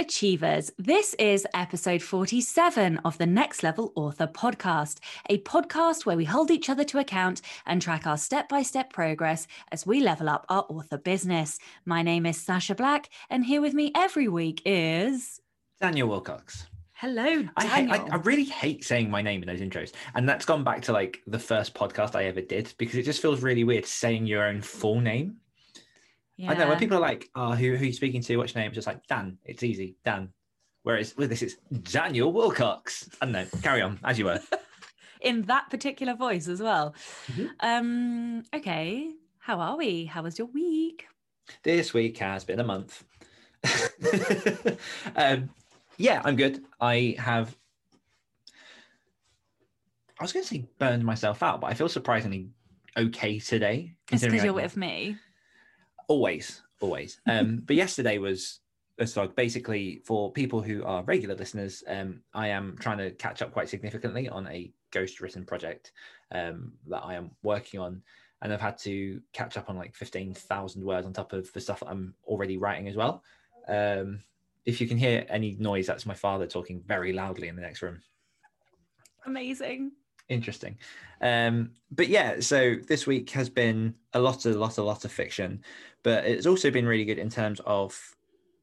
Achievers. This is episode 47 of the Next Level Author podcast, a podcast where we hold each other to account and track our step by step progress as we level up our author business. My name is Sacha Black, and here with me every week is. Daniel Willcocks. Hello, Daniel. I, hate, I, I really hate saying my name in those intros. And that's gone back to like the first podcast I ever did because it just feels really weird saying your own full name. I know when people are like, oh, who, who are you speaking to? What's your name? It's just like, Dan. It's easy, Dan. Whereas with this, it's Daniel Willcocks. I don't know. Carry on as you were. in that particular voice as well. Mhm. Um, okay. How are we? How was your week? This week has been a month. um, yeah, I'm good. I have. I was going to say burned myself out, but I feel surprisingly okay today. It's because you're with me. Always always um but yesterday was a slog. basically for people who are regular listeners um i am trying to catch up quite significantly on a ghost written project um that i am working on and i've had to catch up on like 15,000 words on top of the stuff that i'm already writing as well um if you can hear any noise that's my father talking very loudly in the next room Amazing. Interesting. Um but yeah so this week has been a lot a lot a lot of fiction but it's also been really good in terms of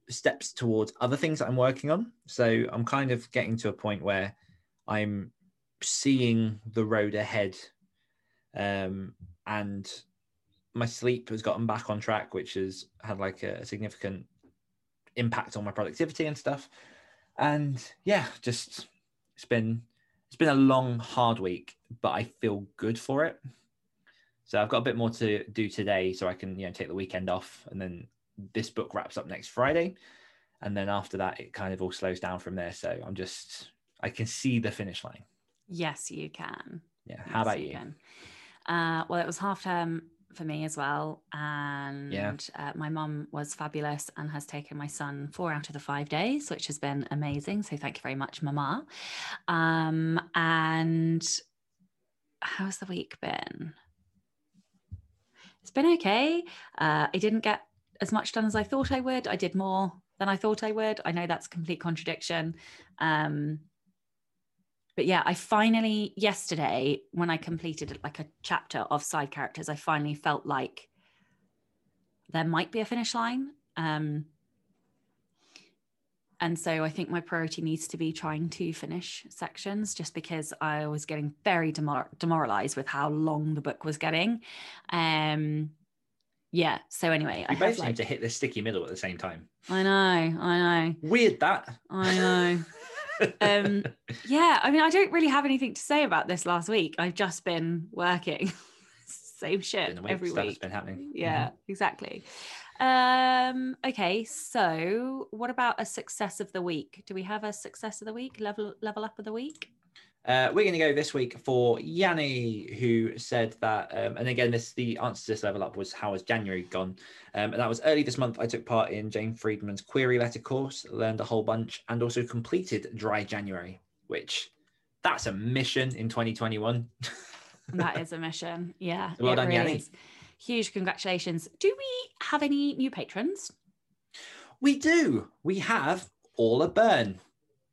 steps towards other things that i'm working on. So i'm kind of getting to a point where i'm seeing the road ahead um and my sleep has gotten back on track which has had like a significant impact on my productivity and stuff. And yeah just it's been it's been a long, hard week, but I feel good for it. So I've got a bit more to do today, so I can you know take the weekend off, and then this book wraps up next Friday, and then after that it kind of all slows down from there. So I'm just I can see the finish line. Yes, you can. Yeah. How Yes, about you? can. Uh, well, it was half term for me as well, and uh, my mum was fabulous and has taken my son four out of the five days, which has been amazing. So thank you very much, Mama. Um, and how's the week been? It's been okay. Uh, I didn't get as much done as I thought I would. I did more than I thought I would. I know that's a complete contradiction. Um, but yeah, I finally yesterday when I completed like a chapter of side characters, I finally felt like there might be a finish line. Um, and so I think my priority needs to be trying to finish sections just because I was getting very demor- demoralized with how long the book was getting. Um, yeah. So anyway, I We have both seem like, to hit the sticky middle at the same time. I know, I know, Weird that. I know. um yeah i mean i don't really have anything to say about this last week. I've just been working. Same shit week, every week. been happening. yeah exactly. Um okay so what about a success of the week? Do we have a success of the week? Level level up of the week Uh, we're going to go this week for Yanni, who said that, um, and again, this the answer to this level up was how has January gone? Um, and that was early this month. I took part in Jane Friedman's query letter course, learned a whole bunch, and also completed Dry January, which that's a mission in 2021. that is a mission yeah Well done, really Yanni. is. huge congratulations do we have any new patrons We do. We have Orla Byrne.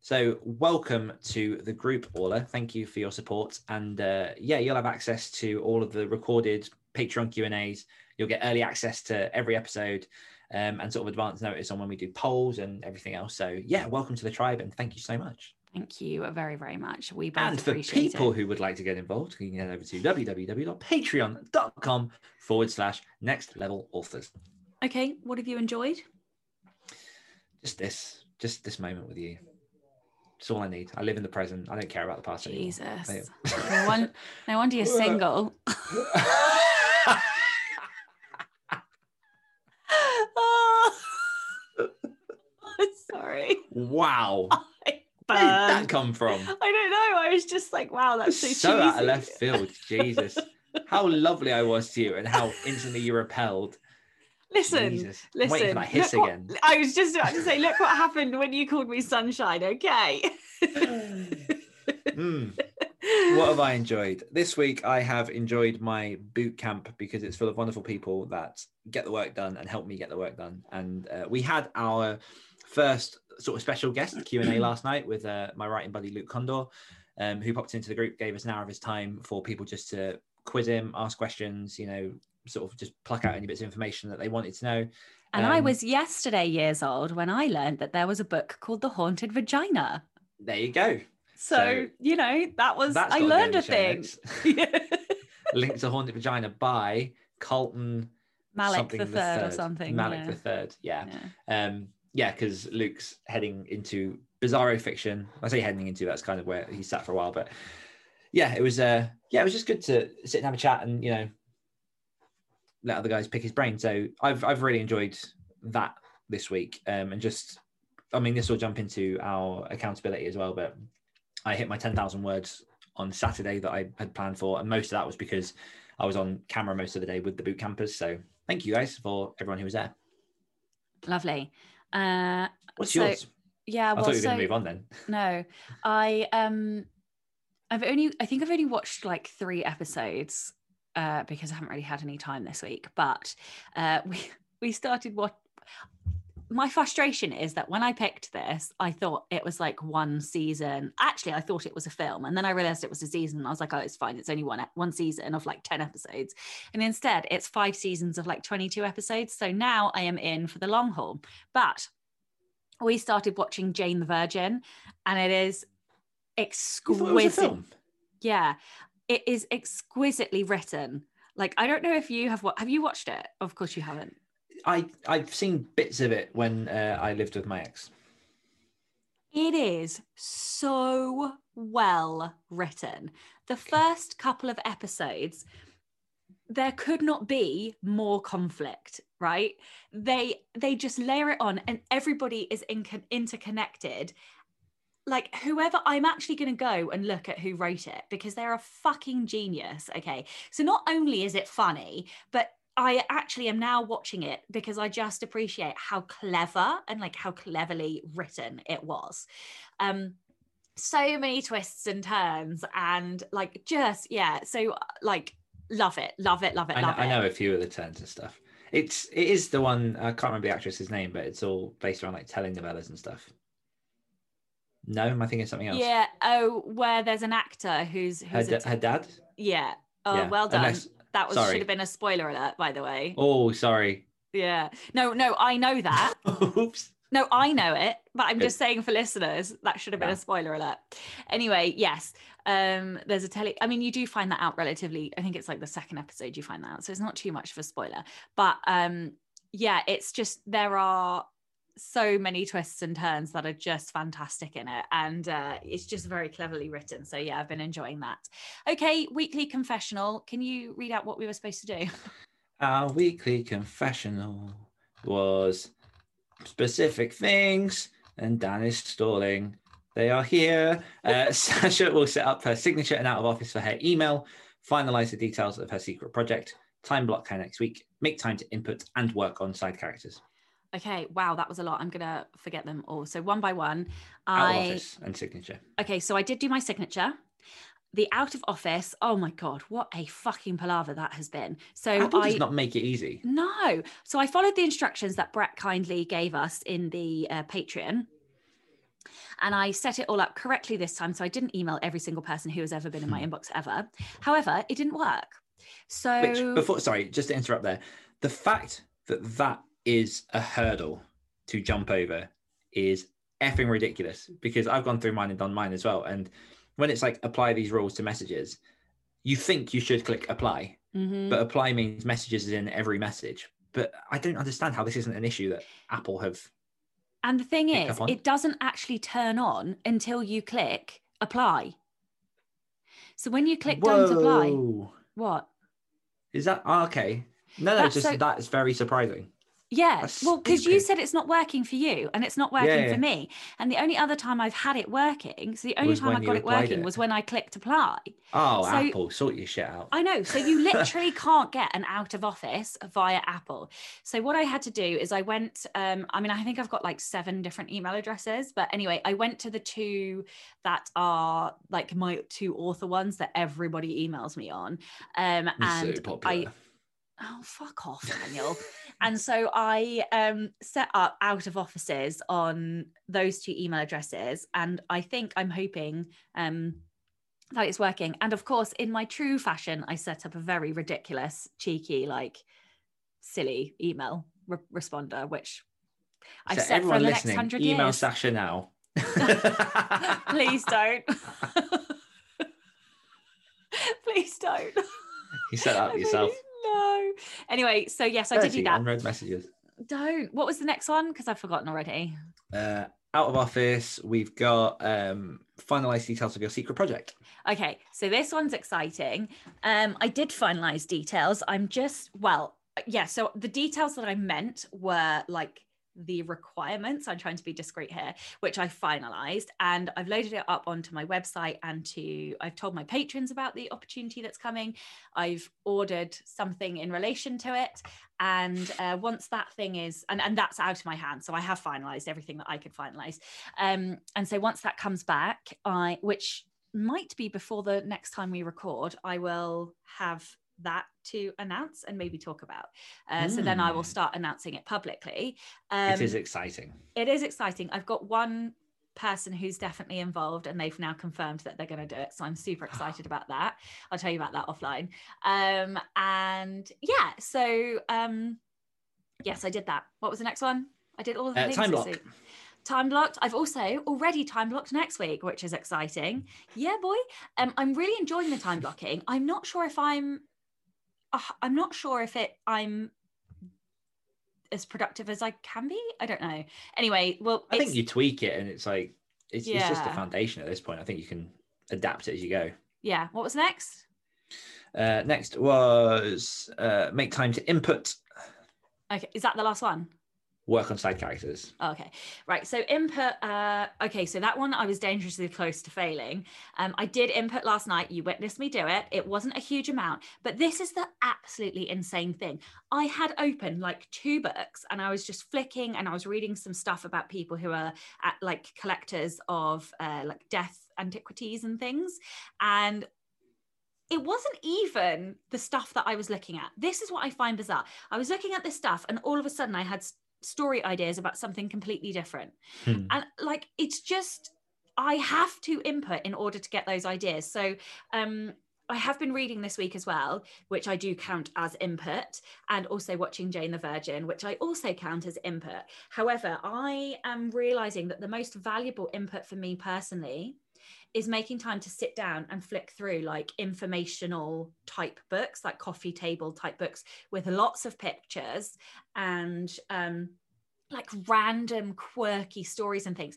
So welcome to the group, Orla. Thank you for your support. And uh, yeah, you'll have access to all of the recorded Patreon Q and A's. You'll get early access to every episode um, and sort of advance notice on when we do polls and everything else. So yeah, welcome to the tribe and thank you so much. thank you very very much we both And for people it. who would like to get involved, you can head over to www.patreon.com forward slash next level authors. okay what have you enjoyed Just this, just this moment with you. It's all I need. I live in the present. I don't care about the past anymore. jesus no, won- no wonder you're single oh. Sorry wow. Where did that come from? I don't know. I was just like, wow, that's so, so out of left field. Jesus. How lovely I was to you and how instantly you repelled. Listen, Jesus. Listen. for that hiss what- again. I was just about to say, look what happened when you called me sunshine. Okay. Mm. What have I enjoyed? This week I have enjoyed my boot camp because it's full of wonderful people that get the work done and help me get the work done. And uh, we had our first sort of special guest Q&A last night with uh, my writing buddy Luke Kondor, um, who popped into the group, gave us an hour of his time for people just to quiz him, ask questions, you know, sort of just pluck out any bits of information that they wanted to know. And I Um, was yesterday years old when I learned that there was a book called The Haunted Vagina. There you go. So, So, you know, that was, I gotta go in learned a thing. notes. Yeah. Link to Haunted Vagina by Carlton Mellick something the third or something. Mellick yeah. the third. Yeah. Yeah. Um, yeah, because Luke's heading into bizarro fiction. I say heading into that's kind of where he sat for a while, but yeah, it was uh yeah, it was just good to sit and have a chat and you know let other guys pick his brain. So I've I've really enjoyed that this week. Um and just I mean this will jump into our accountability as well, but I hit my ten thousand words on Saturday that I had planned for, and most of that was because I was on camera most of the day with the boot campers. So thank you guys for everyone who was there. Lovely. Uh, What's So, yours? yeah. I Well, thought you were so, going to move on then. No, I um, I've only I think I've only watched like three episodes uh, because I haven't really had any time this week. But uh, we we started what. My frustration is that when I picked this, I thought it was like one season. Actually, I thought it was a film, and then I realized it was a season. I was like, "Oh, it's fine. It's only one one season of like ten episodes." And instead, it's five seasons of like twenty two episodes. So now I am in for the long haul. But we started watching Jane the Virgin, and it is You it was a exquisite. film? Yeah, it is exquisitely written. Like I don't know if you have what have you watched it? Of course you haven't. I I've seen bits of it when uh, I lived with my ex. It is so well written. The first couple of episodes, there could not be more conflict, right? They they just layer it on, and everybody is in, interconnected. Like whoever, I'm actually going to go and look at who wrote it because they're a fucking genius. Okay, so not only is it funny, but I actually am now watching it because I just appreciate how clever and like how cleverly written it was. Um, so many twists and turns, and like just yeah, so like love it, love it, love it, I know, love I know a few of the turns and stuff. It's it is the one I can't remember the actress's name, but it's all based around like telenovelas and stuff. No, am I thinking something else? Yeah. Oh, where there's an actor who's her, who's da- her dad. yeah. Oh, Yeah, well done. unless- that was sorry. should have been a spoiler alert, by the way. Oh, sorry. Yeah. No, no, I know that. Oops. No, I know it, but I'm just saying for listeners that should have been Yeah. a spoiler alert. Anyway, yes, um, there's a tele. I mean, you do find that out relatively. I think it's like the second episode you find that out, so it's not too much of a spoiler. But um, yeah, it's just there are so many twists and turns that are just fantastic in it, and uh, it's just very cleverly written. So yeah, I've been enjoying that. Okay, weekly confessional. Can you read out what we were supposed to do? Our weekly confessional was specific things, and Dan is stalling. They are here. Uh, Sasha will set up her signature and out of office for her email, finalize the details of her secret project, time block her next week, make time to input and work on side characters. Okay, wow, that was a lot. I'm gonna forget them all. So one by one, Out I of office and signature. okay, so I did do my signature. The out of office, oh my god, what a fucking palaver that has been. So Apple I does not make it easy. no, so I followed the instructions that Brett kindly gave us in the uh, Patreon. And I set it all up correctly this time. So I didn't email every single person who has ever been in my inbox ever. However, it didn't work. So Which, before, sorry, just to interrupt there, the fact that that is a hurdle to jump over is effing ridiculous because I've gone through mine and done mine as well. And when it's like apply these rules to messages, you think you should click apply, Mhm. but apply means messages is in every message. But I don't understand how this isn't an issue that Apple have. And the thing is, it doesn't actually turn on until you click apply. So when you click don't apply, what? Is that oh, okay? No, no, That's just so- that is very surprising. Yeah, That's well, because you said it's not working for you and it's not working Yeah, for me. And the only other time I've had it working, so the only Was time I got it working it. was when I clicked apply. Oh, So- Apple, sort your shit out. I know. So you literally can't get an out of office via Apple. So what I had to do is I went, um, I mean, I think I've got like seven different email addresses, but anyway, I went to the two that are like my two author ones that everybody emails me on. Um, and so I. oh fuck off daniel. And so i um set up out of offices on those two email addresses and i think i'm hoping um that it's working. And of course in my true fashion i set up a very ridiculous cheeky like silly email re- responder which i've so set for the next listening, 100 email years. Sacha now. please don't. Please don't. You set that up yourself. No anyway so yes i did do that unread messages. don't. What was the next one? Because I've forgotten already. Uh, out of office, we've got um, finalized details of your secret project. Okay, so this one's exciting. Um, I did finalize details. I'm just well, yeah. So the details that I meant were like the requirements. I'm trying to be discreet here, which I finalized and I've loaded it up onto my website and to I've told my patrons about the opportunity that's coming. I've ordered something in relation to it. And uh, once that thing is, and, and that's out of my hands. So I have finalized everything that I could finalize. Um, and so once that comes back, I, which might be before the next time we record, I will have that to announce and maybe talk about. Uh, So then I will Mm. start announcing it publicly. Um, it is exciting. it is exciting. I've got one person who's definitely involved and they've now confirmed that they're going to do it. So I'm super excited about that. I'll tell you about that offline. Um, and yeah, so um, yes, I did that. What was the next one? I did all the Uh, things time block. Time blocked. I've also already time blocked next week, which is exciting. Yeah, boy. Um, I'm really enjoying the time blocking. I'm not sure if I'm. Uh, I'm not sure if it. I'm as productive as I can be. I don't know. Anyway, well, I think you tweak it and it's like, it's, it's just a foundation at this point. I think you can adapt it as you go. yeah. What was next? Uh, next was uh, make time to input, Okay, is that the last one? Work on side characters. Okay, right. So input. Uh, okay, so that one I was dangerously close to failing. Um, I did input last night. You witnessed me do it. It wasn't a huge amount, but this is the absolutely insane thing. I had open like two books, and I was just flicking, and I was reading some stuff about people who are at, like collectors of uh, like death antiquities and things, and it wasn't even the stuff that I was looking at. This is what I find bizarre. I was looking at this stuff, and all of a sudden, I had story ideas about something completely different. Hmm. And like, it's just, I have to input in order to get those ideas. So, um, I have been reading this week as well, which I do count as input, and also watching Jane the Virgin, which I also count as input. However, I am realizing that the most valuable input for me personally is making time to sit down and flick through like informational type books, like coffee table type books with lots of pictures and um, like random quirky stories and things.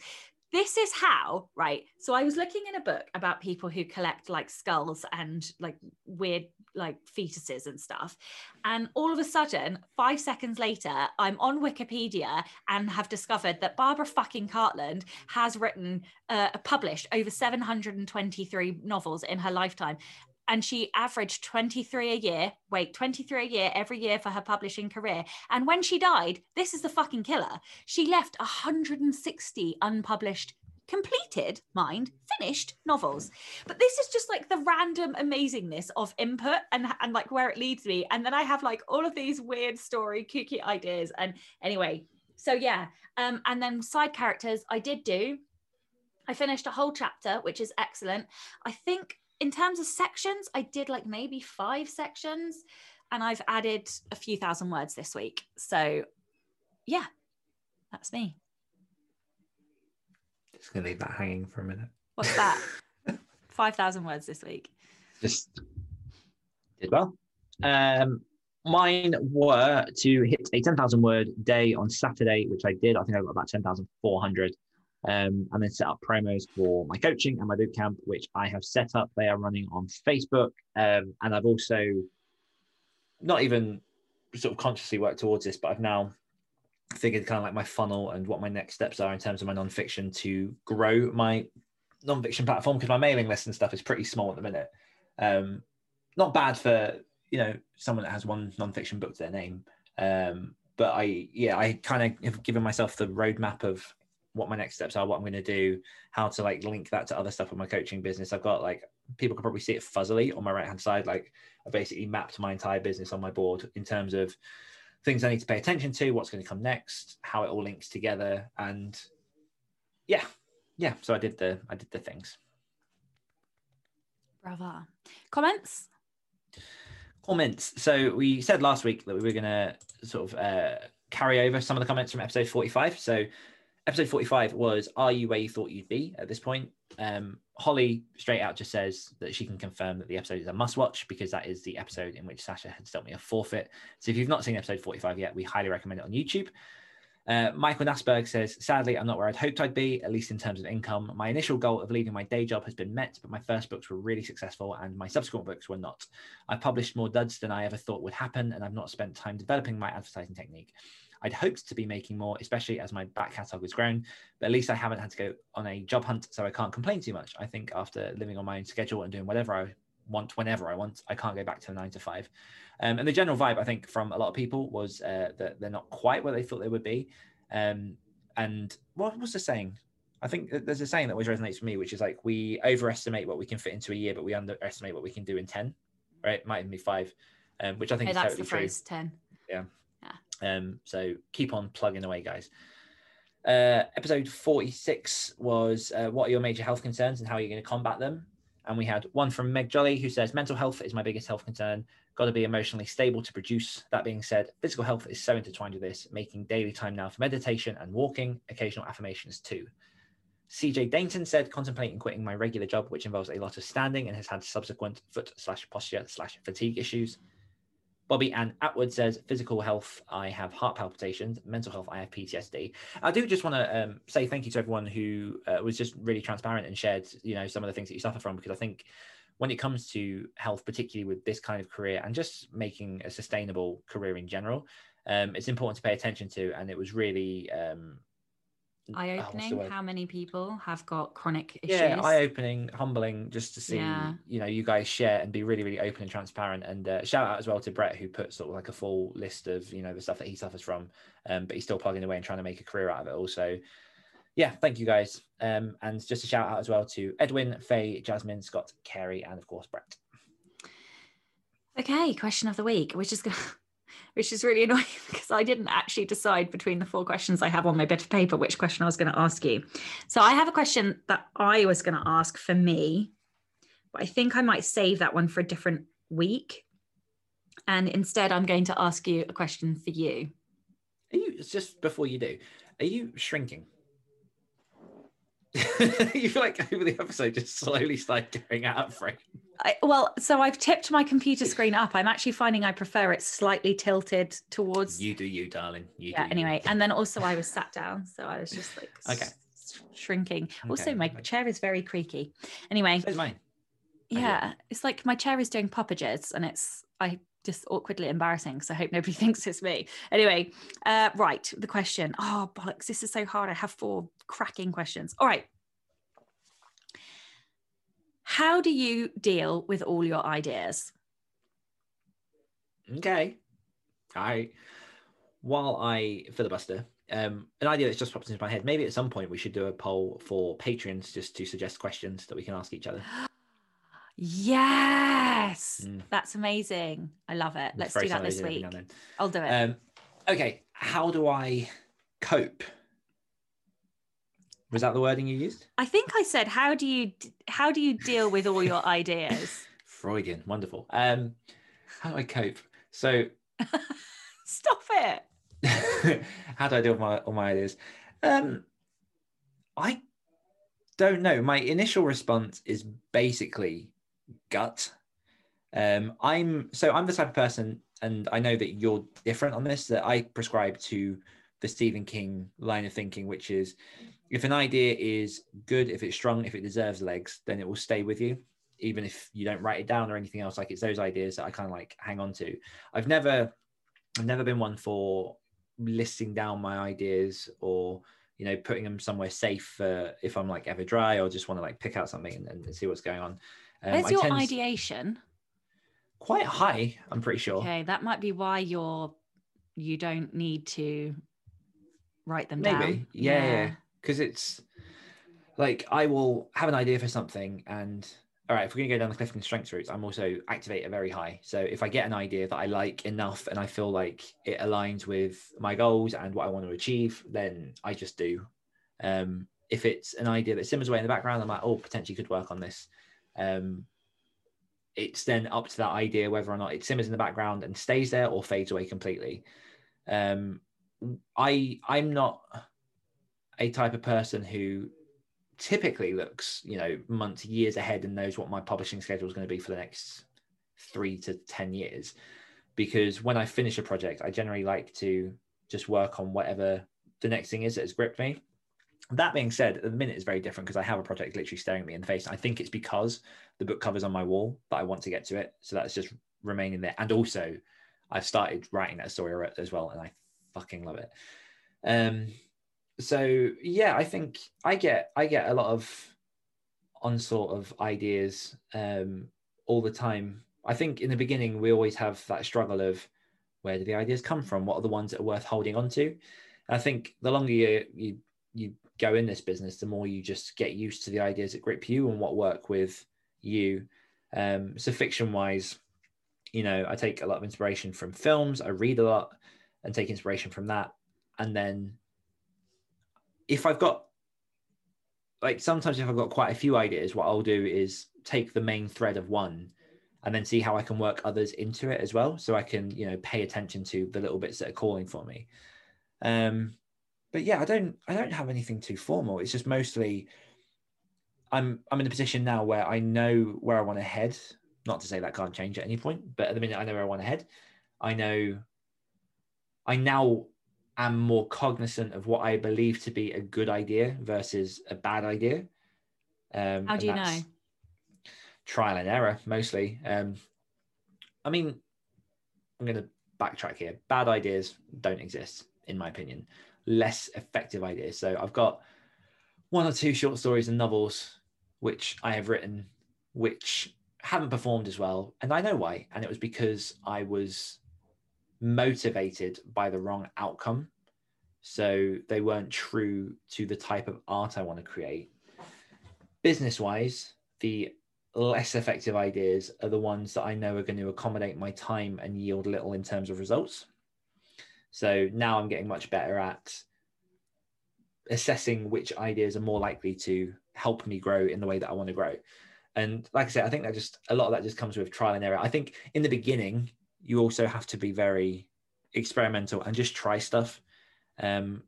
This is how, right? So I was looking in a book about people who collect like skulls and like weird like fetuses and stuff. And all of a sudden, five seconds later, I'm on Wikipedia and have discovered that Barbara fucking Cartland has written, uh, published over 723 novels in her lifetime. And she averaged 23 a year. Wait, 23 a year every year for her publishing career. And when she died, this is the fucking killer. She left 160 unpublished, completed, mind, finished novels. But this is just like the random amazingness of input and, and like where it leads me. And then I have like all of these weird story, kooky ideas. And anyway, so yeah. Um, and then side characters, I did do. I finished a whole chapter, which is excellent. I think in terms of sections, I did like maybe five sections, and I've added a few thousand words this week. So, yeah, that's me. Just gonna leave that hanging for a minute. What's that? 5,000 words this week. Just did well. Um, mine were to hit a 10,000 word day on Saturday, which I did. I think I got about 10,400. Um, and then set up promos for my coaching and my boot camp, which I have set up. They are running on Facebook. Um, and I've also not even sort of consciously worked towards this, but I've now figured kind of like my funnel and what my next steps are in terms of my nonfiction to grow my nonfiction platform because my mailing list and stuff is pretty small at the minute. Um, not bad for you know someone that has one nonfiction book to their name, um, but I yeah I kind of have given myself the roadmap of what my next steps are, what I'm going to do, how to like link that to other stuff with my coaching business. I've got like people can probably see it fuzzily on my right hand side. Like I basically mapped my entire business on my board in terms of things I need to pay attention to, what's going to come next, how it all links together, and yeah, yeah. So I did the I did the things. Bravo. Comments. Comments. So we said last week that we were going to sort of uh, carry over some of the comments from episode 45. So episode 45 was Are you where you thought you'd be at this point? Um, Holly straight out just says that she can confirm that the episode is a must watch because that is the episode in which Sacha had dealt me a forfeit. So if you've not seen episode 45 yet, we highly recommend it on YouTube. Uh, Michael Nasberg says, sadly, I'm not where I'd hoped I'd be, at least in terms of income. My initial goal of leaving my day job has been met, but my first books were really successful and my subsequent books were not. I've published more duds than I ever thought would happen, and I've not spent time developing my advertising technique. I'd hoped to be making more, especially as my back catalogue has grown, but at least I haven't had to go on a job hunt, so I can't complain too much. I think after living on my own schedule and doing whatever I want whenever I want, I can't go back to a nine to five. Um, and the general vibe, I think, from a lot of people was uh, that they're not quite where they thought they would be. Um, and what was the saying? I think there's a saying that always resonates for me, which is like we overestimate what we can fit into a year, but we underestimate what we can do in 10, right? It might even be five, um, which I think hey, is that's totally the true. phrase 10. Yeah. Um, so keep on plugging away, guys. Uh, episode 46 was uh, what are your major health concerns and how are you going to combat them? And we had one from Meg Jolly who says mental health is my biggest health concern. Got to be emotionally stable to produce. That being said, physical health is so intertwined with this, making daily time now for meditation and walking, occasional affirmations too. CJ Dainton said contemplating quitting my regular job, which involves a lot of standing and has had subsequent foot slash posture slash fatigue issues. Bobby Ann Atwood says physical health, I have heart palpitations. Mental health, I have PTSD. I do just want to um, say thank you to everyone who uh, was just really transparent and shared, you know, some of the things that you suffer from because I think when it comes to health, particularly with this kind of career and just making a sustainable career in general, um, it's important to pay attention to. And it was really um, eye opening how many people have got chronic issues. yeah, eye opening, humbling, just to see Yeah. you know you guys share and be really really open and transparent. And uh, shout out as well to Brett who put sort of like a full list of you know the stuff that he suffers from, um, but he's still plugging away and trying to make a career out of it. Also, yeah, thank you guys. Um, and just a shout out as well to Edwin, Faye, Jasmine, Scott, Carey, and of course Brett. Okay, question of the week, which is which is really annoying because I didn't actually decide between the four questions I have on my bit of paper which question I was going to ask you. So I have a question that I was going to ask for me, but I think I might save that one for a different week. And instead, I'm going to ask you a question for you. Are you just before you do? Are you shrinking? you feel like over the episode just slowly start going out of frame. I, well, so I've tipped my computer screen up. I'm actually finding I prefer it slightly tilted towards. You do you, darling. You yeah. do you. Anyway, and then also I was sat down, so I was just like Okay. s- shrinking. Also, Okay, my okay. chair is very creaky. Anyway, So's mine. Yeah, it's like my chair is doing poppages, and it's I just awkwardly embarrassing. So I hope nobody thinks it's me. Anyway, uh, right, the question. Oh bollocks, this is so hard. I have four cracking questions. All right. How do you deal with all your ideas? Okay. I while I filibuster, um, an idea that's just popped into my head. Maybe at some point we should do a poll for patrons just to suggest questions that we can ask each other. Yes, Mm. that's amazing. I love it. Let's do that this those in every week. I'll do it. Um, okay. How do I cope? Was that the wording you used? I think I said, how do you how do you deal with all your ideas? Freudian. Wonderful. Um, how do I cope? So Stop it. how do I deal with my all my ideas? Um, I don't know. My initial response is basically gut. Um, I'm so I'm the type of person, and I know that you're different on this. That I prescribe to the Stephen King line of thinking, which is if an idea is good, if it's strong, if it deserves legs, then it will stay with you, even if you don't write it down or anything else. Like it's those ideas that I kind of like hang on to. I've never, I've never been one for listing down my ideas or you know putting them somewhere safe for if i'm like ever dry or just want to like pick out something and, and see what's going on um, where's your ideation quite high i'm pretty sure okay that might be why you're you don't need to write them maybe down yeah because yeah. It's like i will have an idea for something and all right, if we're going to go down the Clifton strengths route, I'm also activate a very high. So if I get an idea that I like enough and I feel like it aligns with my goals and what I want to achieve, then I just do. Um, if it's an idea that simmers away in the background, I'm like, oh, potentially could work on this. Um, it's then up to that idea whether or not it simmers in the background and stays there or fades away completely. Um, I I'm not a type of person who typically looks, you know, months, years ahead and knows what my publishing schedule is going to be for the next three to 10 years. Because when I finish a project, I generally like to just work on whatever the next thing is that has gripped me. That being said, the minute is very different because I have a project literally staring me in the face. I think it's because the book covers on my wall that I want to get to it. So that's just remaining there. And also, I've started writing that story as well, and I fucking love it. Um, so yeah, I think I get I get a lot of onslaught of ideas um, all the time. I think in the beginning we always have that struggle of where do the ideas come from? What are the ones that are worth holding on to? I think the longer you you you go in this business, the more you just get used to the ideas that grip you and what work with you. Um, so fiction wise, you know, I take a lot of inspiration from films. I read a lot and take inspiration from that, and then if I've got like sometimes if I've got quite a few ideas, what I'll do is take the main thread of one and then see how I can work others into it as well. So I can, you know, pay attention to the little bits that are calling for me. Um, but yeah, I don't I don't have anything too formal. It's just mostly I'm I'm in a position now where I know where I want to head. Not to say that can't change at any point, but at the minute I know where I want to head. I know I now am more cognizant of what I believe to be a good idea versus a bad idea. Um, How do you know? Trial and error, mostly. Um, I mean, I'm going to backtrack here. Bad ideas don't exist, in my opinion. Less effective ideas. So I've got one or two short stories and novels which I have written, which haven't performed as well. And I know why. And it was because I was motivated by the wrong outcome. So they weren't true to the type of art I want to create. Business wise, the less effective ideas are the ones that I know are going to accommodate my time and yield little in terms of results. So now I'm getting much better at assessing which ideas are more likely to help me grow in the way that I want to grow. And like I said, I think that just a lot of that just comes with trial and error. I think in the beginning, you also have to be very experimental and just try stuff. Um,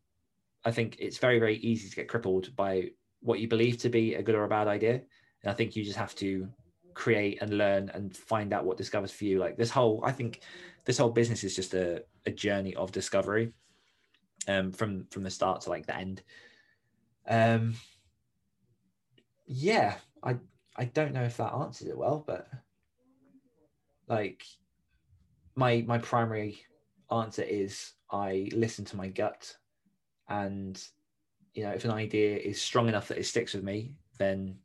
I think it's very, very easy to get crippled by what you believe to be a good or a bad idea. And I think you just have to create and learn and find out what discovers for you. Like this whole, I think this whole business is just a, a journey of discovery um, from, from the start to like the end. Um, yeah, I, I don't know if that answers it well, but like my my primary answer is I listen to my gut, and you know if an idea is strong enough that it sticks with me, then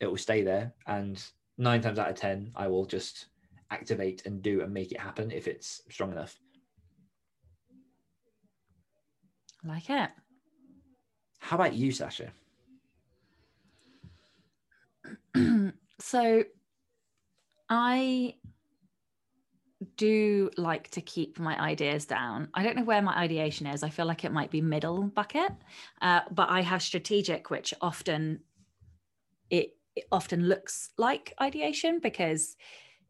it will stay there. And nine times out of ten, I will just activate and do and make it happen if it's strong enough. like it. How about you, Sacha? so I do like to keep my ideas down. I don't know where my ideation is. I feel like it might be middle bucket, uh, but I have strategic, which often it, it often looks like ideation because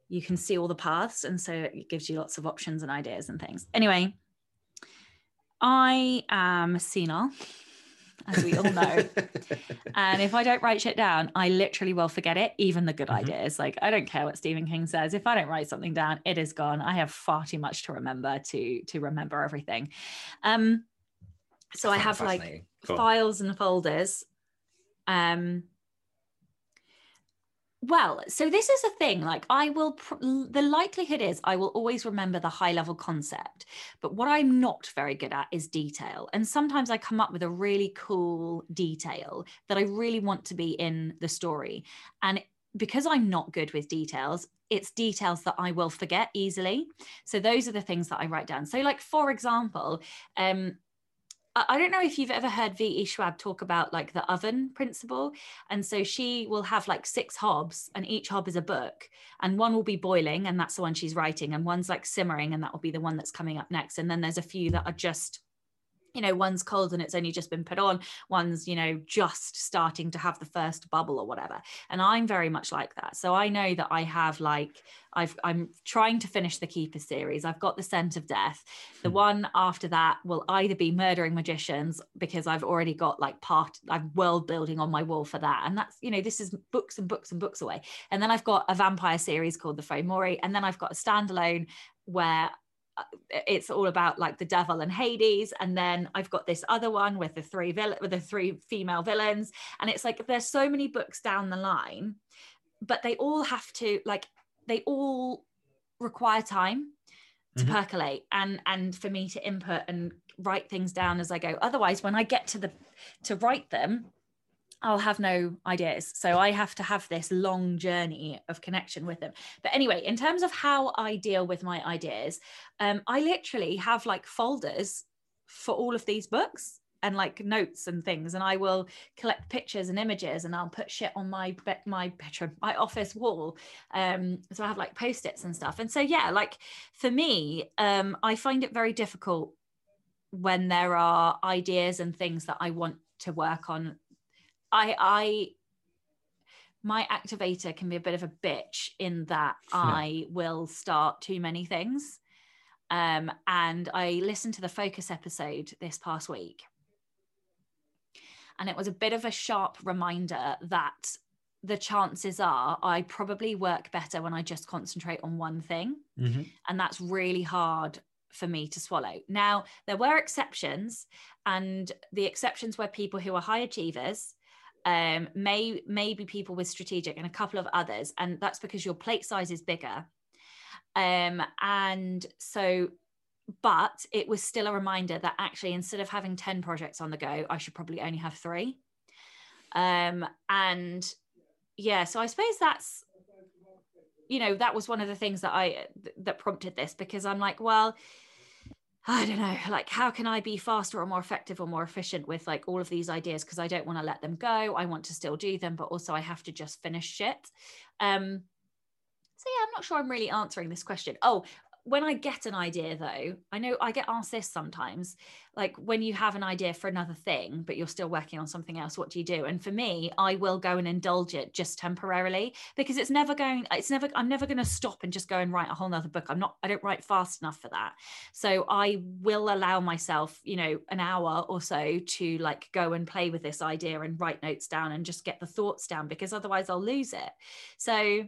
you can see all the paths, and so it gives you lots of options and ideas and things. Anyway, I am senile as we all know. and if I don't write shit down, I literally will forget it, even the good mm-hmm. ideas. Like, I don't care what Stephen King says. If I don't write something down, it is gone. I have far too much to remember to to remember everything. Um, so I have like files and folders. Um, Well, so this is a thing. Like, I will, pr- the likelihood is I will always remember the high level concept. But what I'm not very good at is detail. And sometimes I come up with a really cool detail that I really want to be in the story. And because I'm not good with details, it's details that I will forget easily. So those are the things that I write down. So, like, for example, um, I don't know if you've ever heard V.E. Schwab talk about like the oven principle. And so she will have like six hobs, and each hob is a book, and one will be boiling, and that's the one she's writing, and one's like simmering, and that will be the one that's coming up next. And then there's a few that are just you know one's cold and it's only just been put on one's you know just starting to have the first bubble or whatever. And i'm very much like that. So i know that i have like i've i'm trying to finish the keeper series. I've got the scent of death. The hmm. one after that will either be murdering magicians because i've already got like part i'm world building on my wall for that. And that's you know this is books and books and books away. And then i've got a vampire series called the Fomori. And then i've got a standalone where it's all about like the devil and Hades, and then I've got this other one with the three vill- with the three female villains, and it's like there's so many books down the line, but they all have to like they all require time to mm-hmm. percolate and and for me to input and write things down as I go. Otherwise, when I get to the to write them, I'll have no ideas. So I have to have this long journey of connection with them. But anyway, in terms of how I deal with my ideas, um, I literally have like folders for all of these books and like notes and things and i will collect pictures and images and i'll put shit on my my bedroom my office wall um so i have like post-its and stuff and so yeah like for me um i find it very difficult when there are ideas and things that i want to work on I I my activator can be a bit of a bitch in that I will start too many things. Um, and I listened to the focus episode this past week. And it was a bit of a sharp reminder that the chances are I probably work better when I just concentrate on one thing. Mm-hmm. And that's really hard for me to swallow. Now, there were exceptions, and the exceptions were people who are high achievers um, may maybe people with strategic and a couple of others, and that's because your plate size is bigger. Um, and so, but it was still a reminder that actually, instead of having 10 projects on the go, I should probably only have three. Um, and yeah, so I suppose that's you know that was one of the things that I that prompted this because I'm like, well, I don't know, like how can I be faster or more effective or more efficient with like all of these ideas because I don't want to let them go. I want to still do them, but also I have to just finish shit. Um so yeah, I'm not sure I'm really answering this question. Oh, when I get an idea though, I know I get asked this sometimes, like when you have an idea for another thing, but you're still working on something else, what do you do? And for me, I will go and indulge it just temporarily because it's never going, it's never, I'm never going to stop and just go and write a whole nother book. I'm not, I don't write fast enough for that. So I will allow myself, you know, an hour or so to like go and play with this idea and write notes down and just get the thoughts down because otherwise I'll lose it. So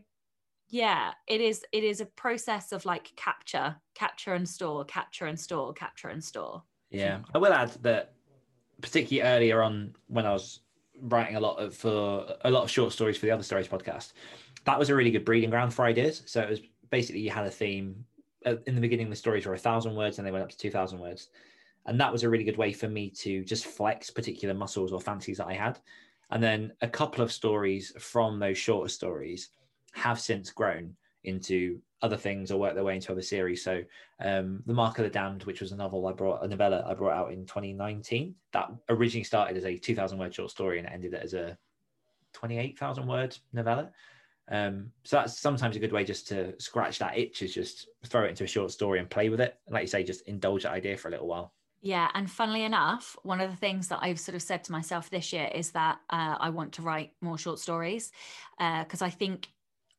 yeah it is it is a process of like capture capture and store capture and store capture and store. Yeah. I will add that particularly earlier on when i was writing a lot of for a lot of short stories for the other stories podcast that was a really good breeding ground for ideas. So it was basically you had a theme uh, in the beginning the stories were a thousand words and they went up to 2000 words. And that was a really good way for me to just flex particular muscles or fancies that i had. And then a couple of stories from those shorter stories have since grown into other things or worked their way into other series. So, um, The Mark of the Damned, which was a novel I brought, a novella I brought out in 2019, that originally started as a 2,000 word short story and ended as a 28,000 word novella. Um, so that's sometimes a good way just to scratch that itch is just throw it into a short story and play with it. Like you say, just indulge that idea for a little while. Yeah, and funnily enough, one of the things that I've sort of said to myself this year is that uh, I want to write more short stories because uh, I think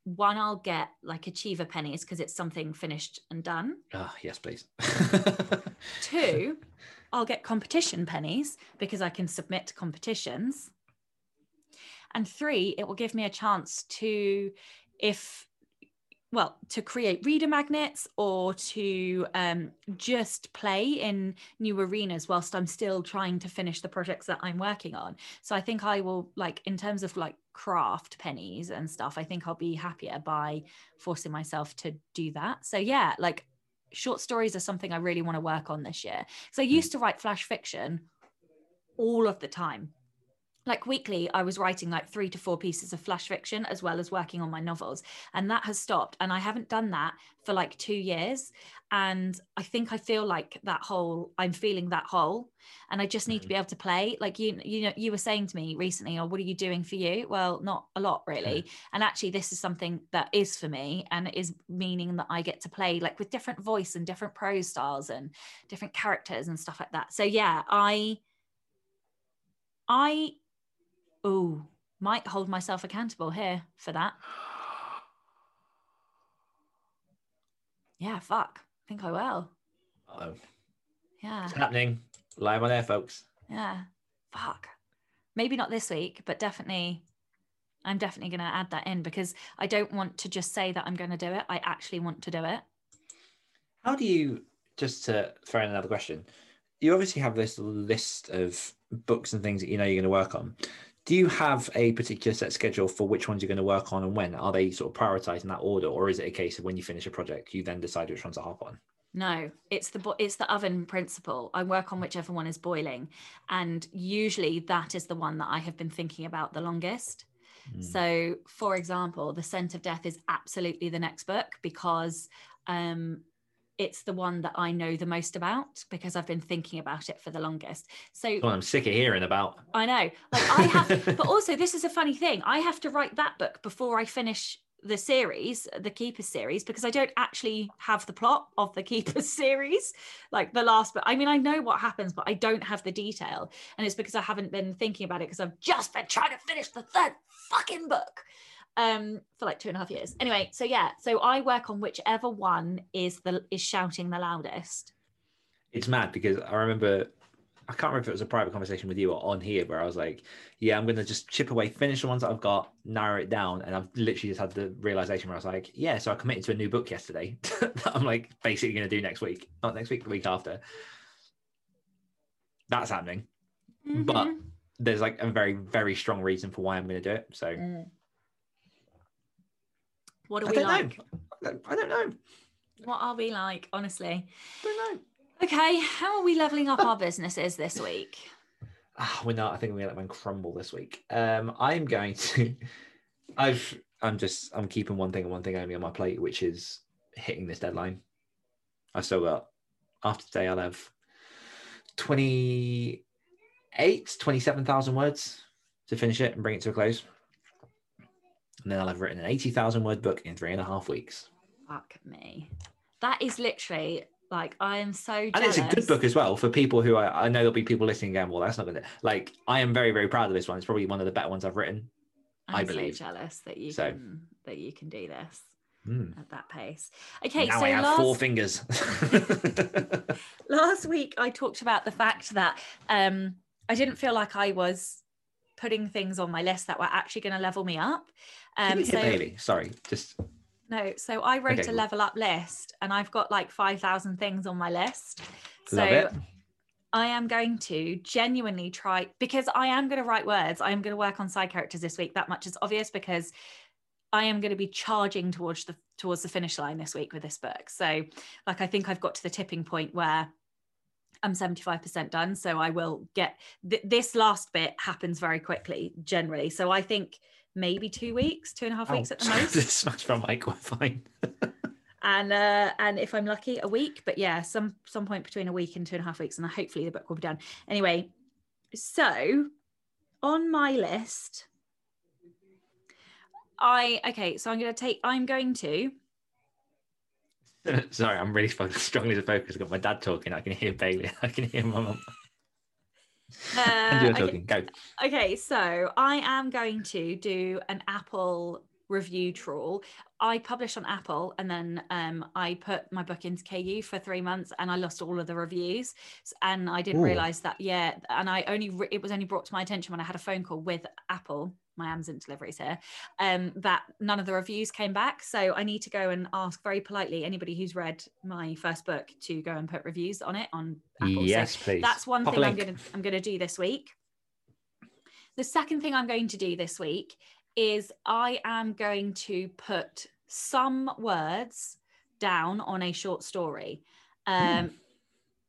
one I'll get like achiever pennies because it's something finished and done. Ah, yes, please. Two, I'll get competition pennies because I can submit to competitions. And three, it will give me a chance to, if well to create reader magnets or to um, just play in new arenas whilst i'm still trying to finish the projects that i'm working on. So i think i will like in terms of like craft pennies and stuff i think i'll be happier by forcing myself to do that. So yeah like short stories are something i really want to work on this year. So i used to write flash fiction all of the time like weekly i was writing like three to four pieces of flash fiction as well as working on my novels and that has stopped and i haven't done that for like two years and i think i feel like that hole i'm feeling that hole and i just need to mm-hmm. be able to play. Like you you know you were saying to me recently or oh, what are you doing for you? Well not a lot really and actually this is something that is for me and is meaning that i get to play like with different voice and different prose styles and different characters and stuff like that. So yeah i i oh, might hold myself accountable here for that. Yeah, fuck. I think I will. Oh. Yeah. It's happening. Live on air, folks. Yeah. Fuck. Maybe not this week, but definitely I'm definitely going to add that in because I don't want to just say that I'm going to do it. I actually want to do it. How do you, just to throw in another question, you obviously have this list of books and things that you know you're going to work on do you have a particular set schedule for which ones you're going to work on and when? Are they sort of prioritized in that order, or is it a case of when you finish a project, you then decide which ones to hop on? No, it's the it's the oven principle. I work on whichever one is boiling, and usually that is the one that I have been thinking about the longest. Mm. So, for example, The Scent of Death is absolutely the next book because um, it's the one that I know the most about because I've been thinking about it for the longest. So well, I'm sick of hearing about. I know. Like I have but also this is a funny thing. I have to write that book before I finish the series, the Keepers series, because I don't actually have the plot of the Keepers series, like the last But I mean, I know what happens, but I don't have the detail. And it's because I haven't been thinking about it because I've just been trying to finish the third fucking book um for like two and a half years. Anyway so yeah so i work on whichever one is the is shouting the loudest. It's mad because i remember i can't remember if it was a private conversation with you or on here where i was like yeah i'm gonna just chip away finish the ones that i've got narrow it down and i've literally just had the realization where i was like yeah so i committed to a new book yesterday that i'm like basically gonna do next week not next week the week after. That's happening. Mm-hmm. but there's like a very very strong reason for why i'm gonna do it so. Mm what are we like? Know. I don't know. What are we like, honestly? I don't know. Okay, how are we leveling up our businesses this week? Oh, we're not. I think we're gonna let one crumble this week. Um, I'm going to. I've. I'm just. I'm keeping one thing and one thing only on my plate, which is hitting this deadline. I still got. After today, I'll have 28, 27,000 words to finish it and bring it to a close and then I'll have written an 80,000 word book in three and a half weeks. Fuck me. That is literally like I am so jealous. And it's a good book as well for people who I, I know there'll be people listening again. Well, that's not gonna like I am very, very proud of this one. It's probably one of the better ones I've written. I'm I believe. So jealous that you so, can that you can do this mm. at that pace. Okay, now so I have last, four fingers. last week I talked about the fact that um I didn't feel like I was putting things on my list that were actually going to level me up. Um, so, Bailey, sorry, just no. So I wrote okay. a level up list, and I've got like five thousand things on my list. Love so it. I am going to genuinely try because I am going to write words. I am going to work on side characters this week. That much is obvious because I am going to be charging towards the towards the finish line this week with this book. So, like, I think I've got to the tipping point where I'm 75% done. So I will get th- this last bit happens very quickly generally. So I think maybe two weeks, two and a half oh, weeks at the most. Smash from mic, we're fine. and uh, and if I'm lucky, a week. But yeah, some some point between a week and two and a half weeks, and hopefully the book will be done. Anyway, so on my list, I okay. So I'm going to take. I'm going to Sorry, I'm really struggling to focus. I've got my dad talking. I can hear Bailey. I can hear my mum. Uh, and you're talking. Okay. Go. Okay, so I am going to do an Apple review trawl. I published on Apple and then um, I put my book into KU for three months and I lost all of the reviews. And I didn't Ooh. realize that, yeah. And I only, re- it was only brought to my attention when I had a phone call with Apple, my Amazon deliveries here, um, that none of the reviews came back. So I need to go and ask very politely anybody who's read my first book to go and put reviews on it on Apple. So yes, please. that's one Pop thing I'm gonna I'm gonna do this week. The second thing I'm going to do this week is I am going to put some words down on a short story. Um,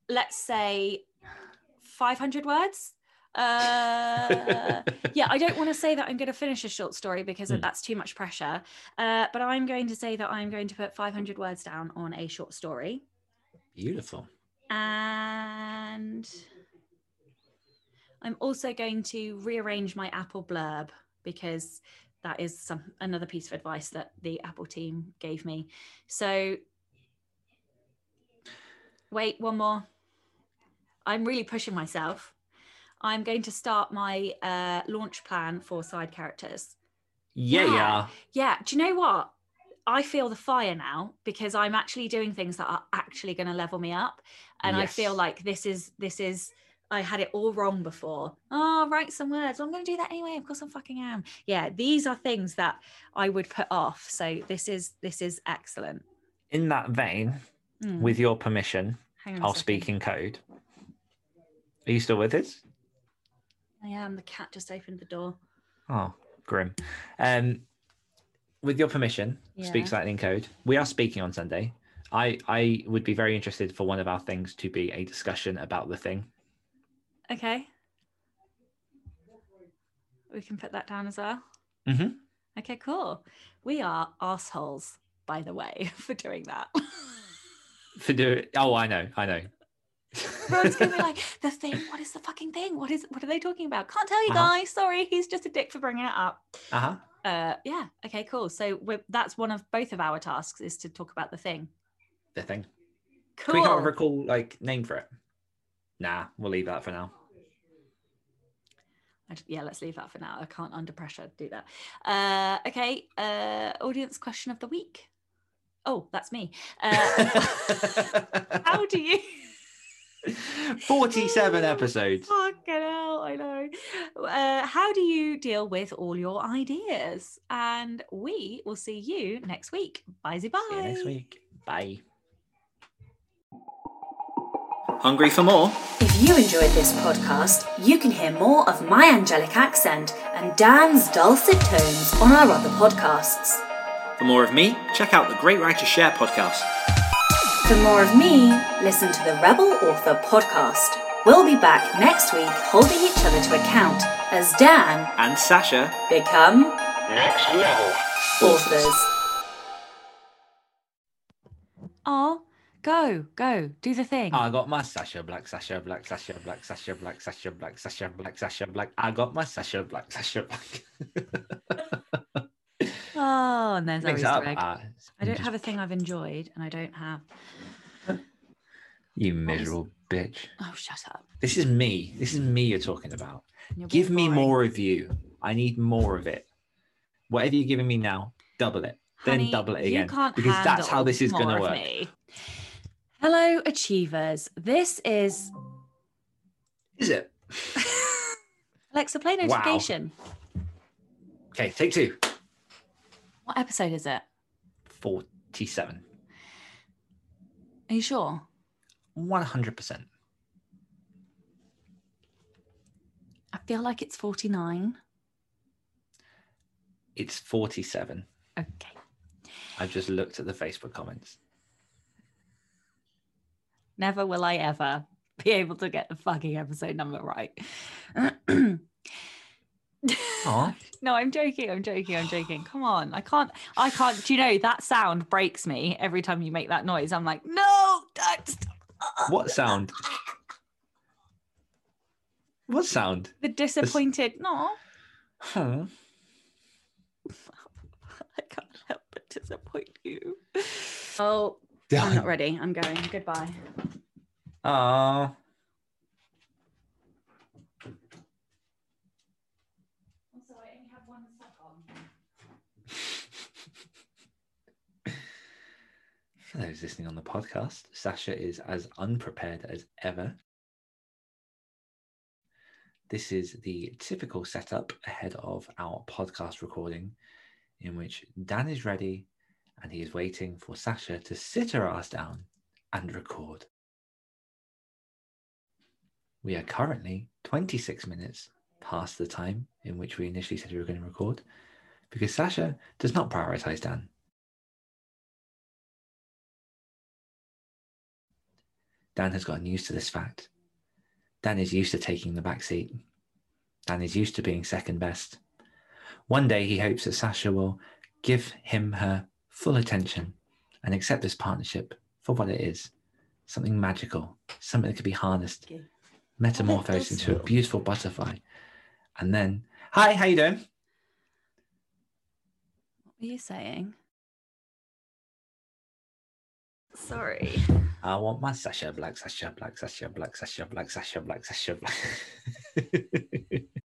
Let's say 500 words. Uh, yeah, I don't want to say that I'm going to finish a short story because Hmm. that's too much pressure. Uh, but I'm going to say that I'm going to put 500 words down on a short story. Beautiful. And I'm also going to rearrange my Apple blurb because that is some another piece of advice that the Apple team gave me. So wait, one more. I'm really pushing myself. I'm going to start my uh, launch plan for side characters. Yeah, Yeah. yeah. Yeah, do you know what? I feel the fire now because I'm actually doing things that are actually going to level me up, and I feel like this is this is. I had it all wrong before. Oh, write some words. I'm going to do that anyway. Of course, I'm fucking am. Yeah, these are things that I would put off. So this is this is excellent. In that vein, Mm, with your permission, hang on a I'll speak in code. Are you still with us? I am. The cat just opened the door. Oh, grim. Um, with your permission, speak Yeah. slightly in code. We are speaking on Sunday. I I would be very interested for one of our things to be a discussion about the thing. Okay. We can put that down as well. Mhm. Okay, cool. We are assholes, by the way, for doing that. For doing. oh, I know, I know. Gonna be like, the thing. What is the fucking thing? What is? What are they talking about? Can't tell you Uh-huh. guys. Sorry, he's just a dick for bringing it up. uh huh. Uh, yeah. Okay, cool. So that's one of both of our tasks is to talk about the thing. The thing. Cool. Can we can't recall like name for it. Nah, we'll leave that for now. Yeah, let's leave that for now. I can't under pressure do that. Uh, okay. Uh, audience question of the week. Oh, that's me. Uh, how do you? 47 episodes. Fucking hell, I know. Uh, how do you deal with all your ideas? And we will see you next week. Bye, bye. See you next week. Bye. Hungry for more? If you enjoyed this podcast, you can hear more of my angelic accent and Dan's dulcet tones on our other podcasts. For more of me, check out the Great Writer Share podcast. For more of me, listen to the Rebel Author podcast. We'll be back next week holding each other to account as Dan And Sacha, become Next level. authors. Oh, go, go, do the thing. I got my Sacha Black, Sacha Black, Sacha Black, Sacha Black, Sacha Black, Sacha Black, Sacha Black. I got my Sacha Black, Sacha Black. Oh, and there's our Easter egg. Ah, I don't have a thing I've enjoyed, and I don't have. You miserable bitch. Oh, shut up. This is me. This is me you're talking about. You're Give me boring. more of you. I need more of it. Whatever you're giving me now, double it. then double it you again. Because that's how this is going to work. me. Hello, achievers. This is Is it? Alexa. Play Wow. notification. Okay, take two. What episode is it? 47. Are you sure? 100%. I feel like it's 49. It's 47. Okay. I've just looked at the Facebook comments. Never will I ever be able to get the fucking episode number right. Aw. No, I'm joking. I'm joking. I'm joking. Come on. I can't. I can't. Do you know that sound breaks me every time you make that noise? I'm like, no, don't stop. What sound? What sound? The disappointed. No, Huh. I can't help but disappoint you. Oh, I'm not ready. I'm going. Goodbye. Aw. one sock on. For those listening on the podcast, Sacha is as unprepared as ever. This is the typical setup ahead of our podcast recording, in which Dan is ready and he is waiting for Sacha to sit her ass down and record. We are currently 26 minutes past the time in which we initially said we were going to record because Sacha does not prioritize Dan. Dan has gotten used to this fact. Dan is used to taking the back seat. Dan is used to being second best. One day he hopes that Sacha will give him her full attention and accept this partnership for what it is something magical, something that could be harnessed, metamorphosed into a beautiful butterfly. And then, hi, how you doing? What were you saying? Sorry. I want my Sacha Black, Sacha Black, Sacha Black, Sacha Black, Sacha Black, Sacha Black.